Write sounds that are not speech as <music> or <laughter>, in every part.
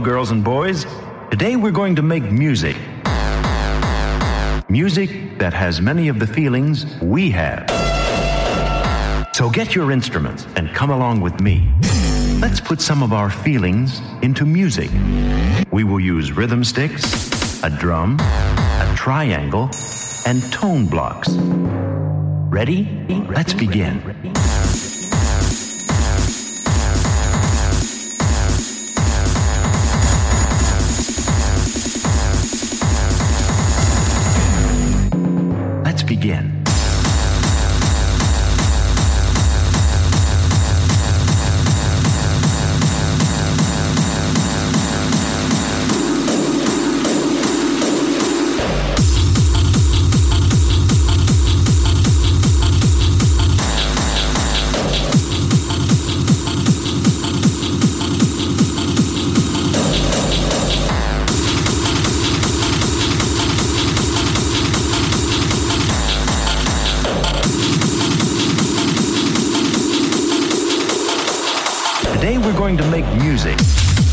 Girls and boys. Today we're going to make music. Music that has many of the feelings we have. So get your instruments and come along with me. Let's put some of our feelings into music. We will use rhythm sticks, a drum, a triangle, and tone blocks. Ready? Let's begin. Begin. Going to make music.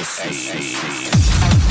S. SC.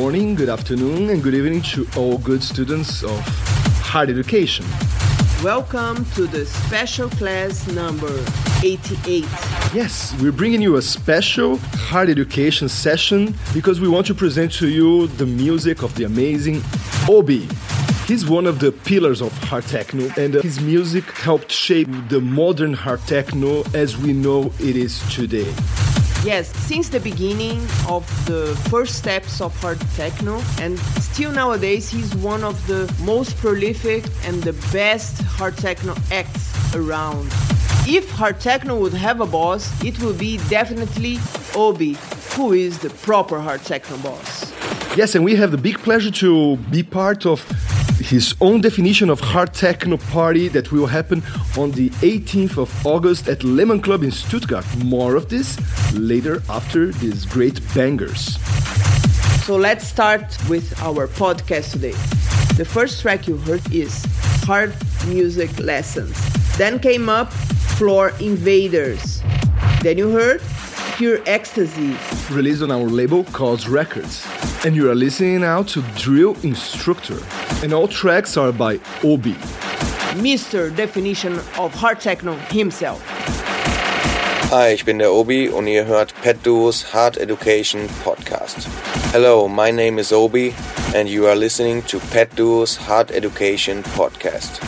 Morning, good afternoon, and good evening to all good students of hard education. Welcome to the special class number 88. Yes, we're bringing you a special hard education session because we want to present to you the music of the amazing Obi. He's one of the pillars of hard techno, and uh, his music helped shape the modern hard techno as we know it is today. Yes, since the beginning of the first steps of hard techno, and still nowadays, he's one of the most prolific and the best hard techno acts around. If hard techno would have a boss, it would be definitely Obi, who is the proper hard techno boss. Yes, and we have the big pleasure to be part of his own definition of hard techno party that will happen on the 18th of August at Lemon Club in Stuttgart. More of this later after these great bangers. So let's start with our podcast today. The first track you heard is Hard Music Lessons. Then came up Floor Invaders. Then you heard Pure Ecstasy. Released on our label Cause Records. And you are listening now to Drill Instructor. And all tracks are by Obi. Mr. Definition of Hard Techno himself. Hi, ich bin der Obi und ihr hört PETDuos Hard Education Podcast. Hello, my name is Obi and you are listening to PETDuos Hard Education Podcast.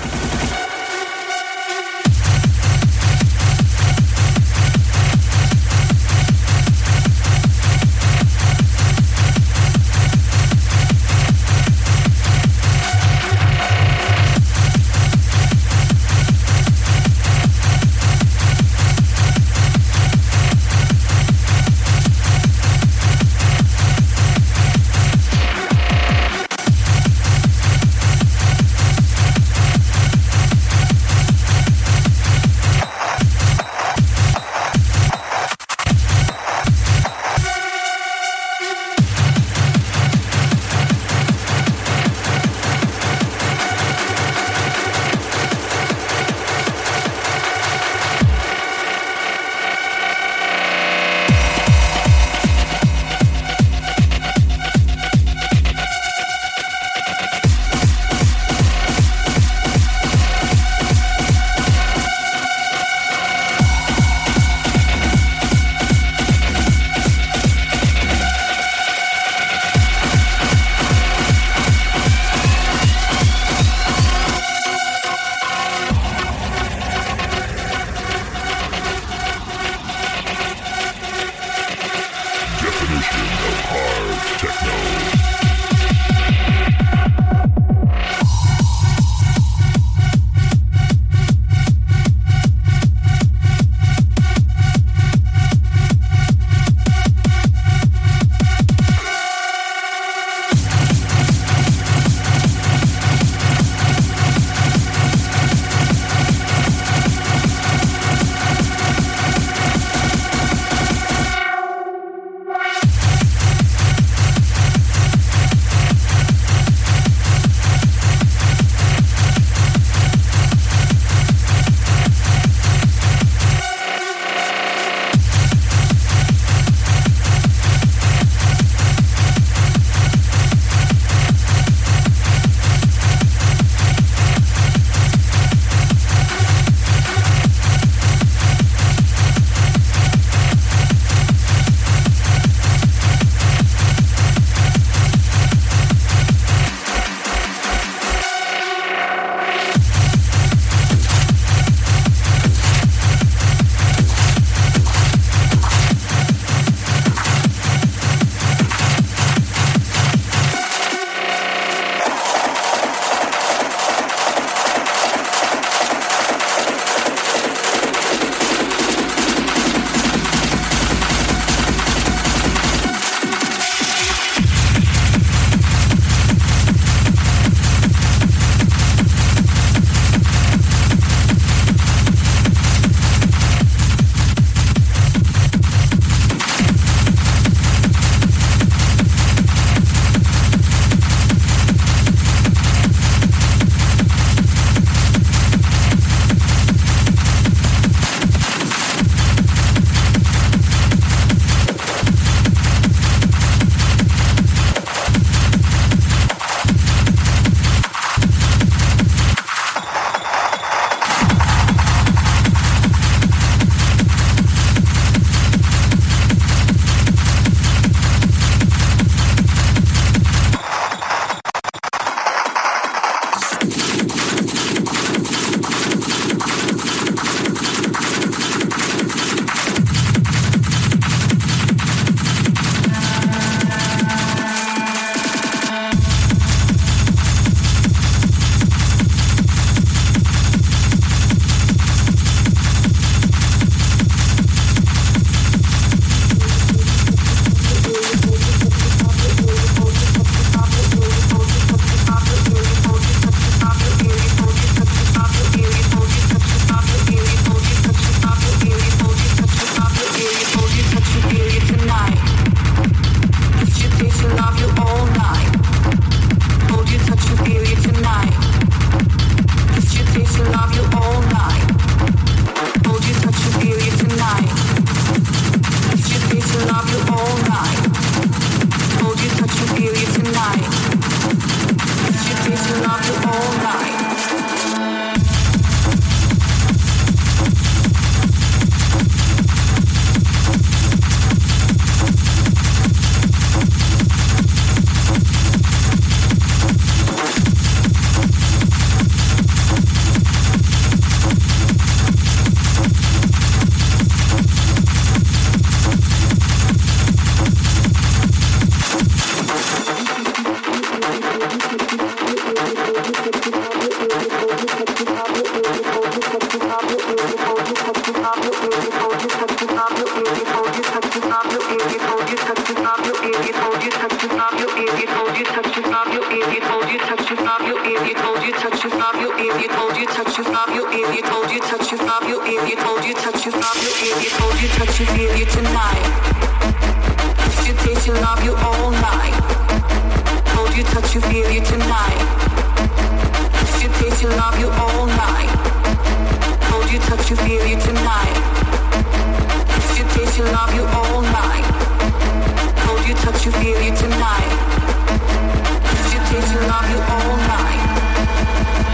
Love you all night.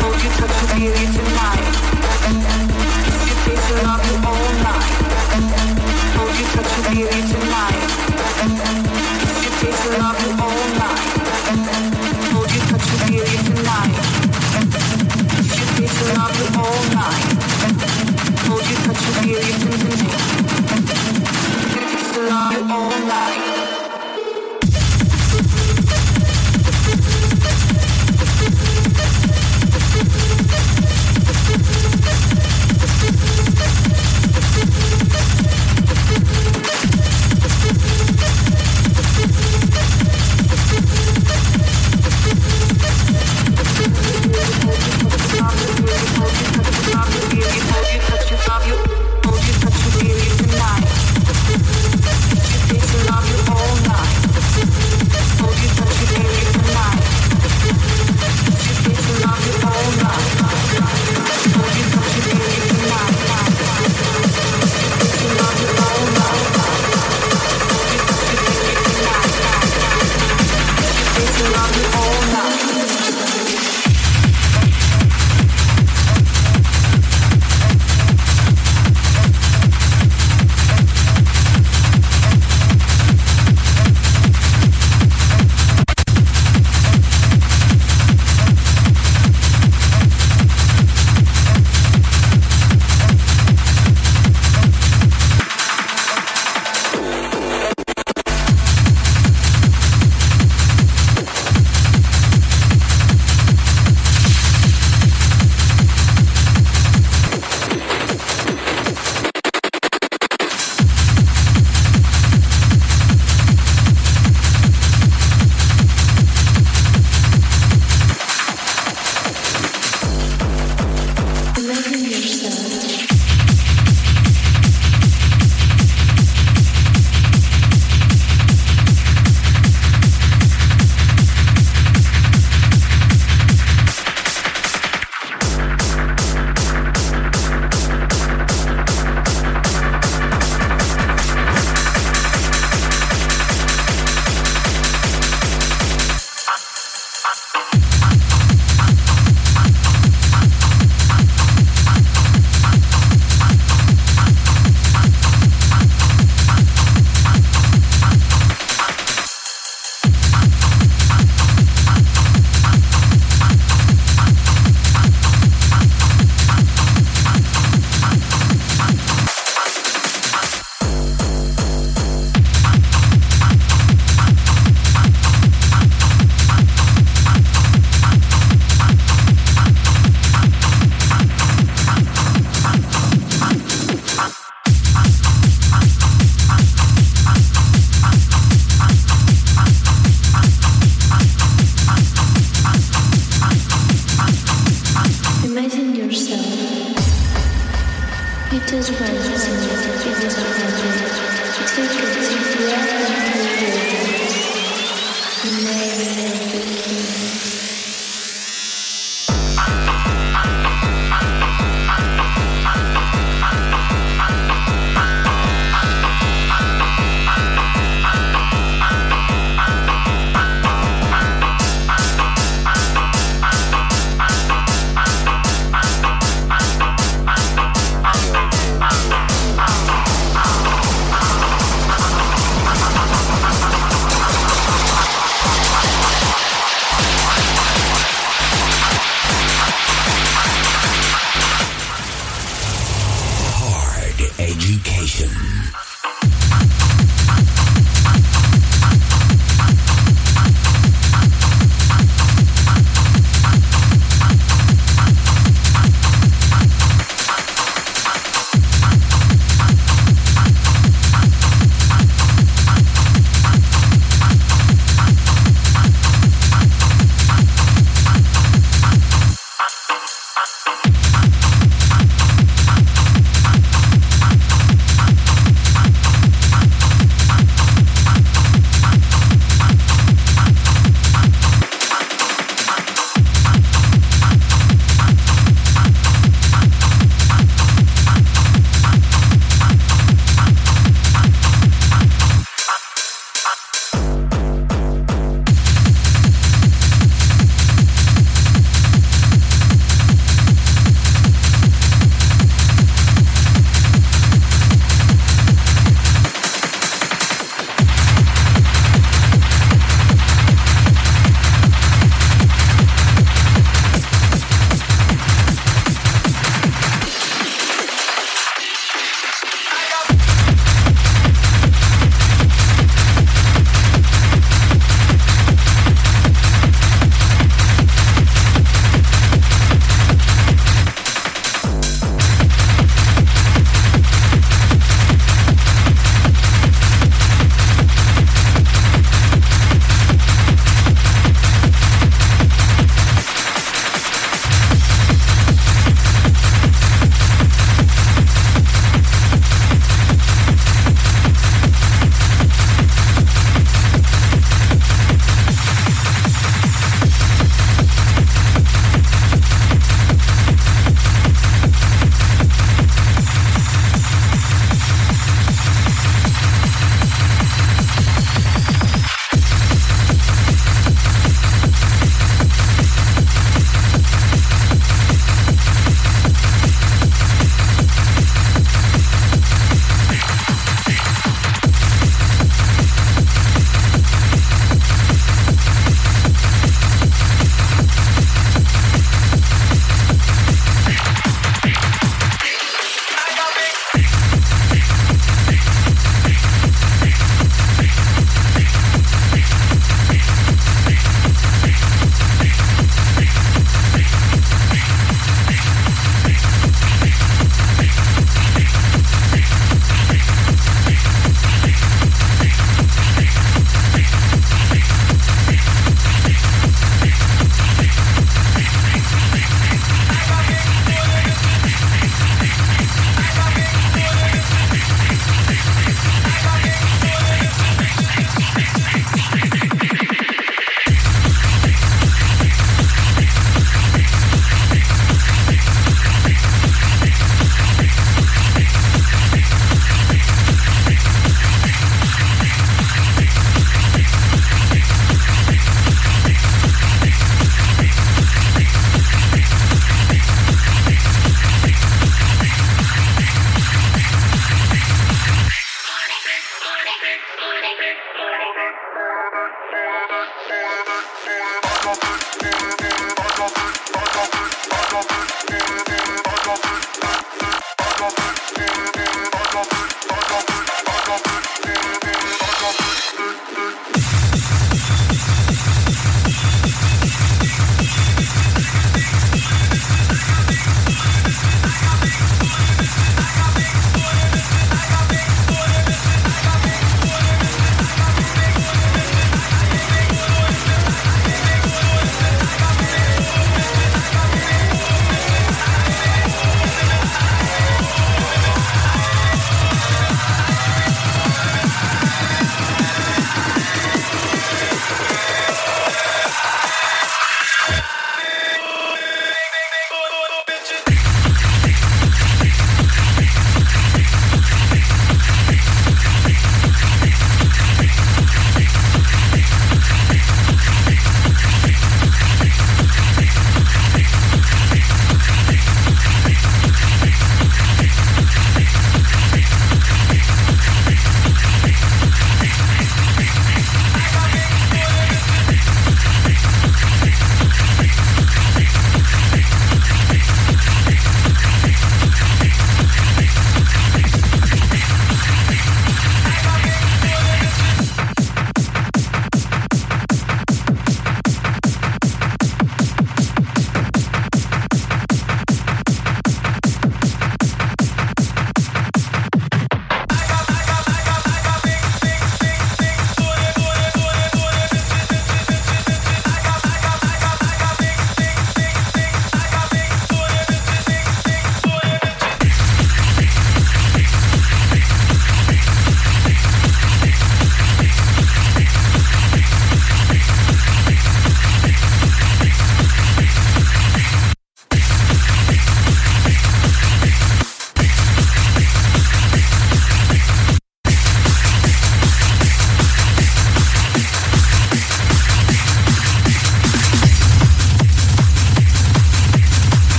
Hold you, touch you, feel you,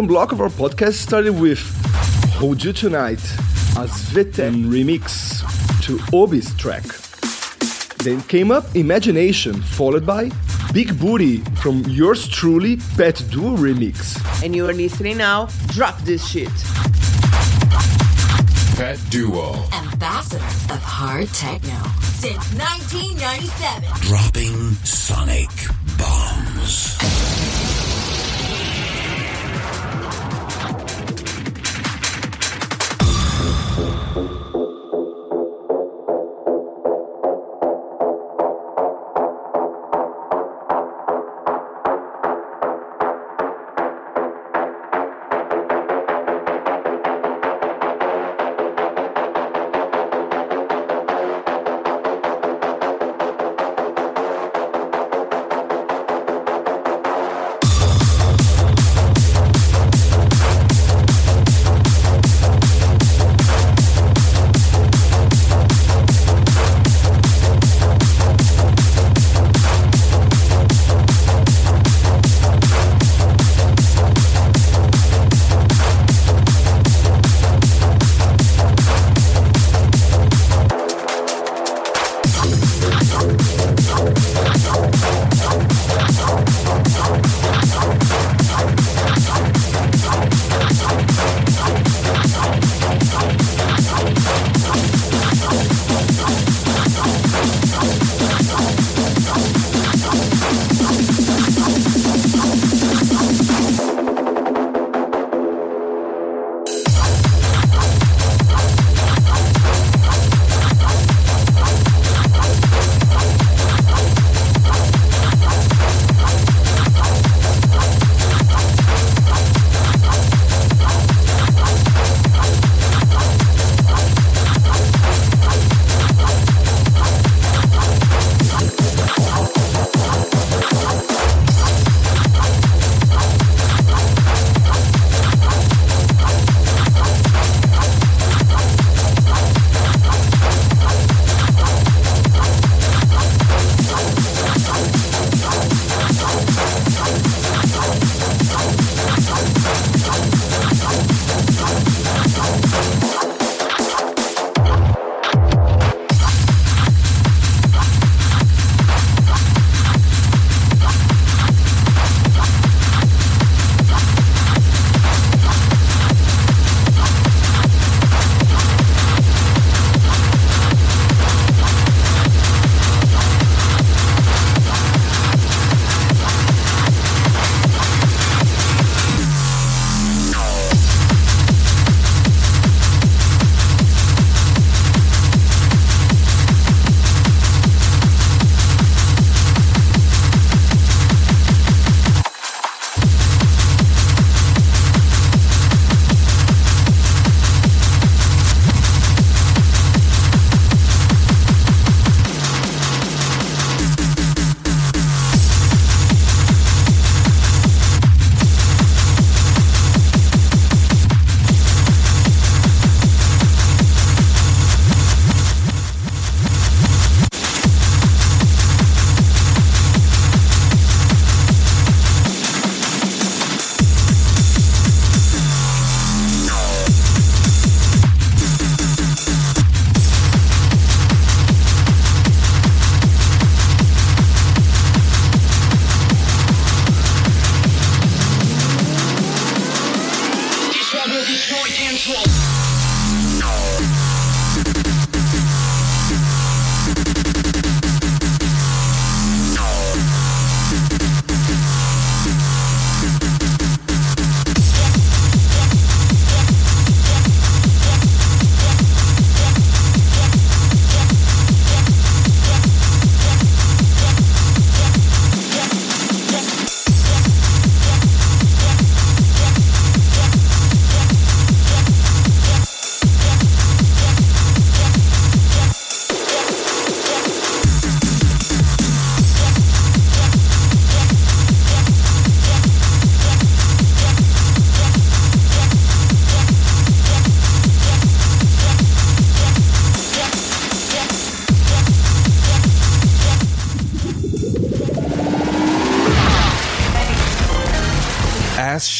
second block of our podcast started with Hold You Tonight, a Svetec remix to Obi's track. Then came up Imagination, followed by Big Booty from yours truly, PETDuo remix. And you are listening now, drop this shit. Pet Duo. Ambassadors of hard techno since 1997. Dropping sonic bombs.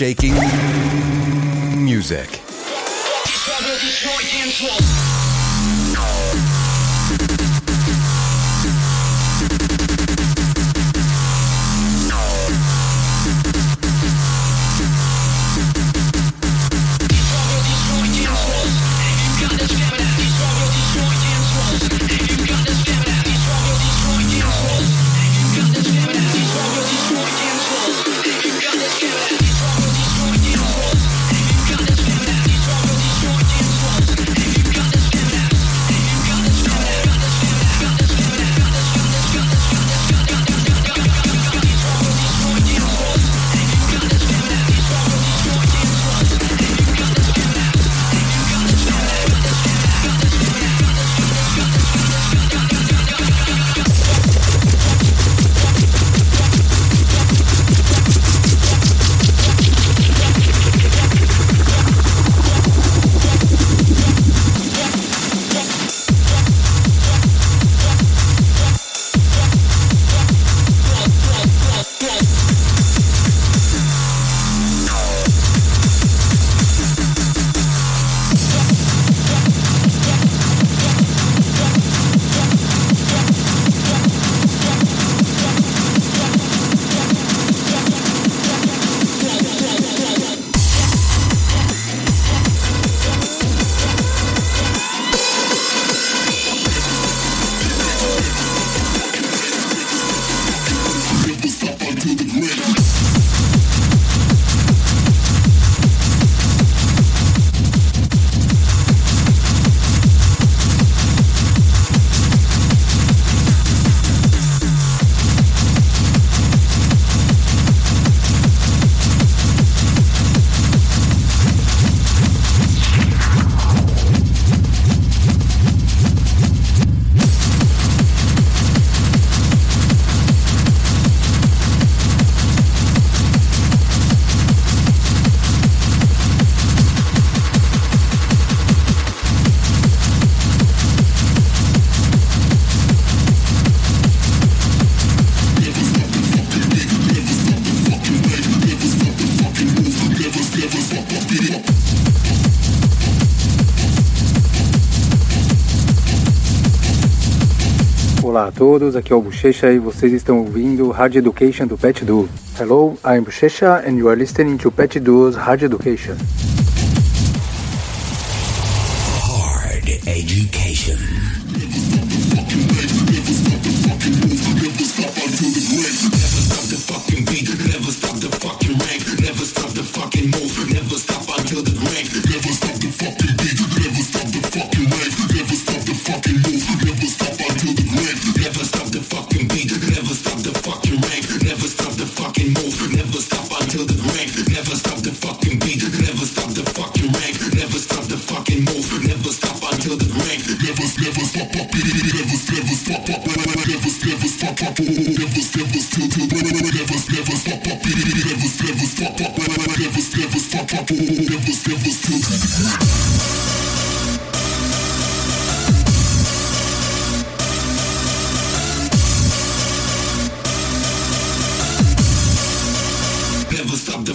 shaking Olá a todos, aqui é o Bochecha e vocês estão ouvindo Hard Education do Pet Duo. Hello, I'm Bochecha and you are listening to Pet Duo's Hard Education. Hard Education. Never stop the fucking move, never stop the never stop the fucking move, never stop until Never stop the fucking beat, never stop the fucking rank, never stop the fucking move, never stop until the rank, never stop the fucking beat, never stop the fucking rank, never stop the fucking move, never stop until the rank, never never stop up, never never stop up, never never stop up, never never still till never never stop up, never never stop up, never never stop up, never never still.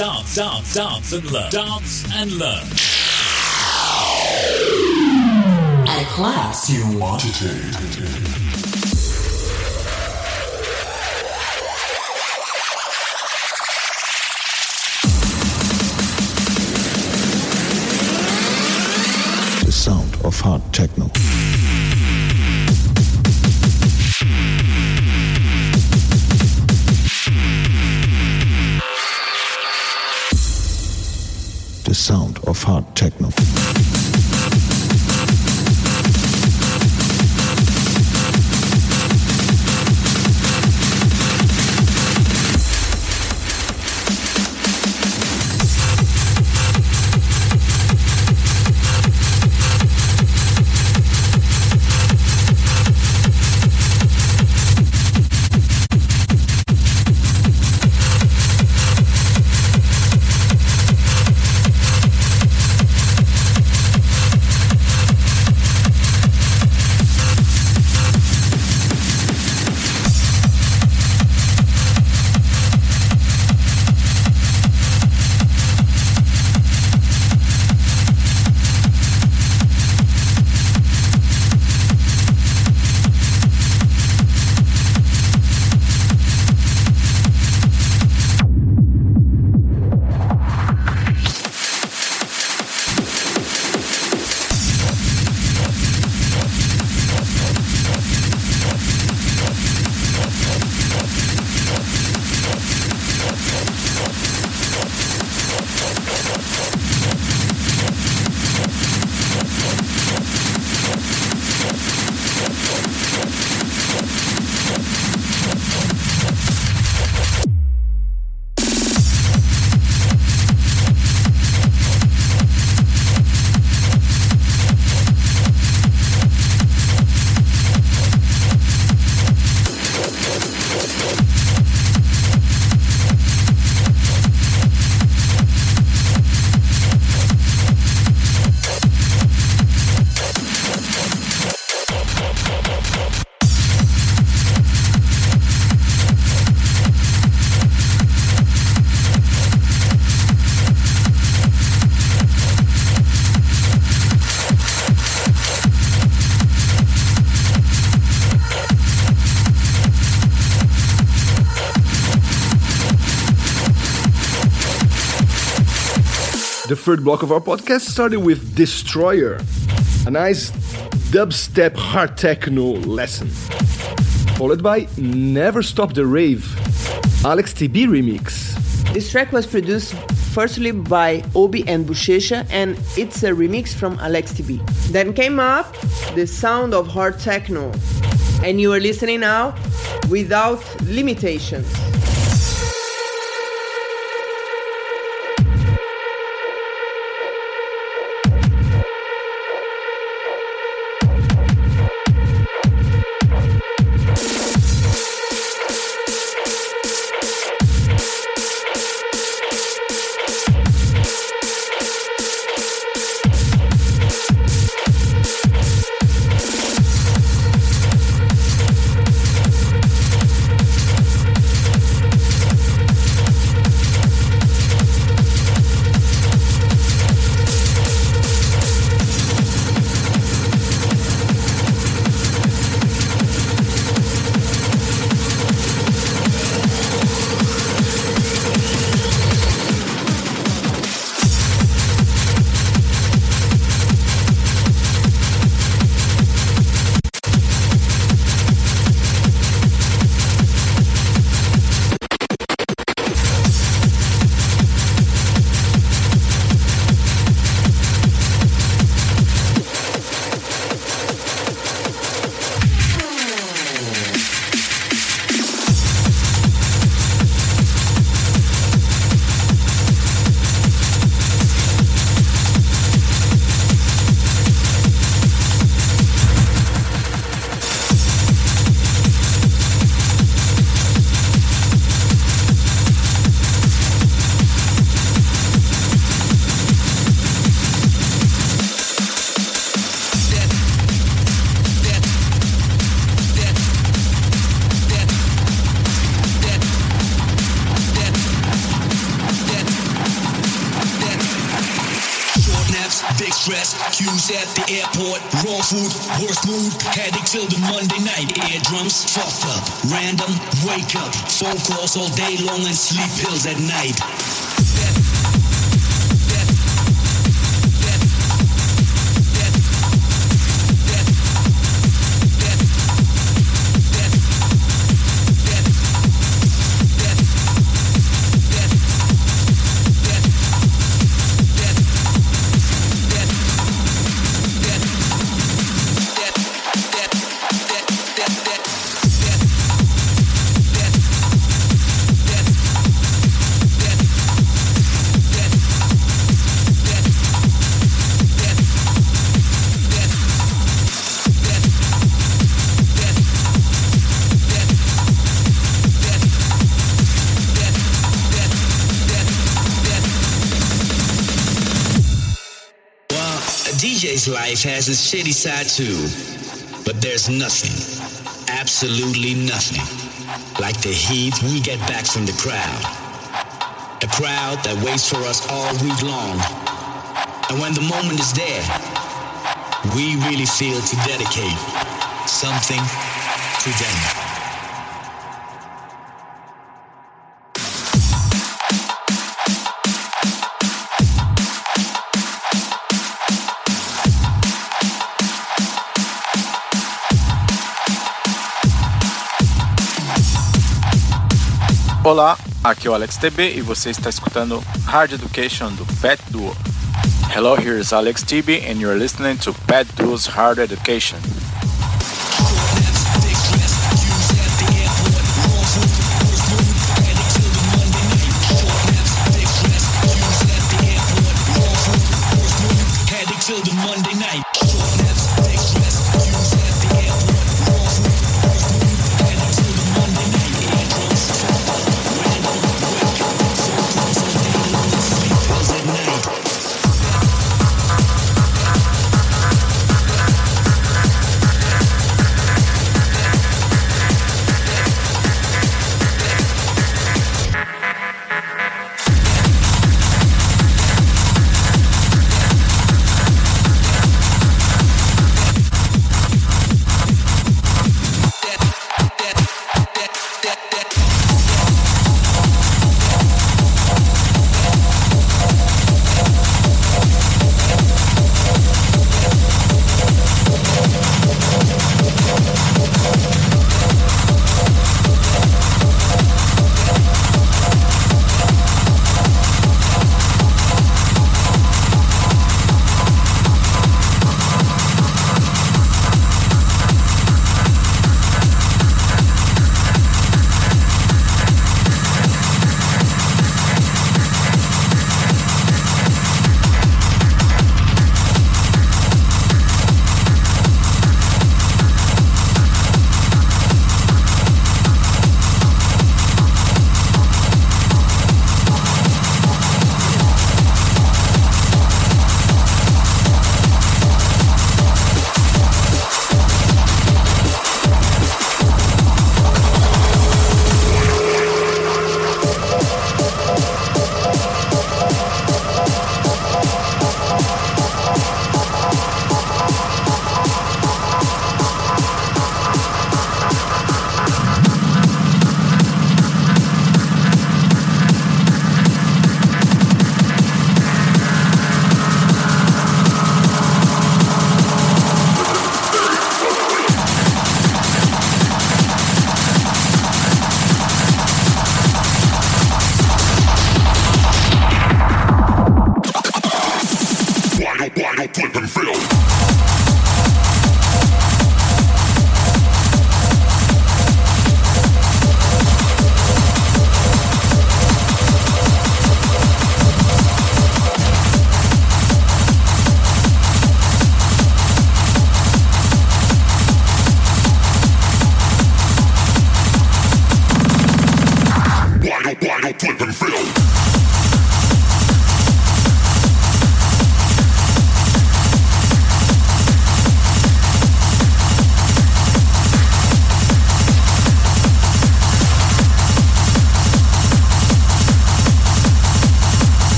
Dance, dance, dance, dance, dance and learn. Dance and learn. At a class you want to take. The sound of hard techno. The sound of hard techno. Third block of our podcast started with Destroyer, a nice dubstep hard techno lesson, followed by Never Stop the Rave, Alex TB remix. This track was produced firstly by Obi and Buchecha, and it's a remix from Alex TB. Then came up the sound of hard techno, and you are listening now without limitations. Till the Monday night. Eardrums fucked up, random, wake up. Phone calls all day long and sleep pills at night. Life has its shitty side too. But there's nothing, absolutely nothing, like the heat we get back from the crowd. A crowd that waits for us all week long. And when the moment is there, we really feel to dedicate something to them. Olá, aqui é o Alex TB e você está escutando Hard Education do Pet Duo. Hello, here is Alex TB and you're listening to Pet Duo's Hard Education.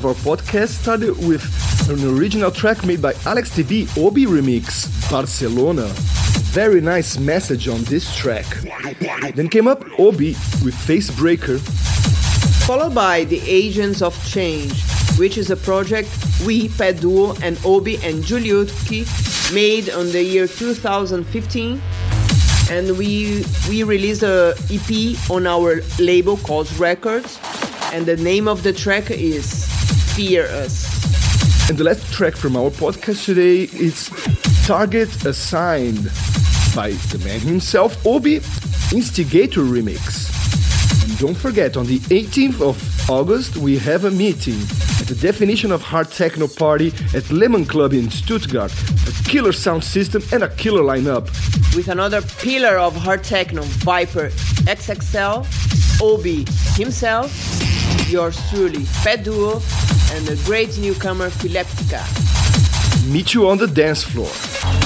Of our podcast started with an original track made by Alex TB Obi remix, Barcelona. Very nice message on this track. Then came up Obi with Facebreaker. Followed by The Agents of Change, which is a project we, PETDuo, and Obi and Julyukie made on the year 2015 and we we released a EP on our label called Records and the name of the track is Fear Us. And the last track from our podcast today is Target Assigned by the man himself, Obi Instigator Remix. And don't forget, on the 18th of August, we have a meeting at the Definition of Hard Techno Party at Lemon Club in Stuttgart. A killer sound system and a killer lineup. With another pillar of hard techno, Viper XXL, Obi himself, yours truly, PETDuo, and the great newcomer Phileptica. Meet you on the dance floor.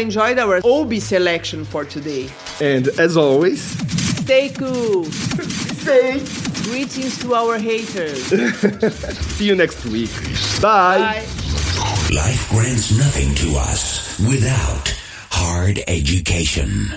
Enjoyed our Obi selection for today. And as always, Stay cool. <laughs> Say. Greetings to our haters. <laughs> see you next week. Bye. Bye. Life grants nothing to us without hard education.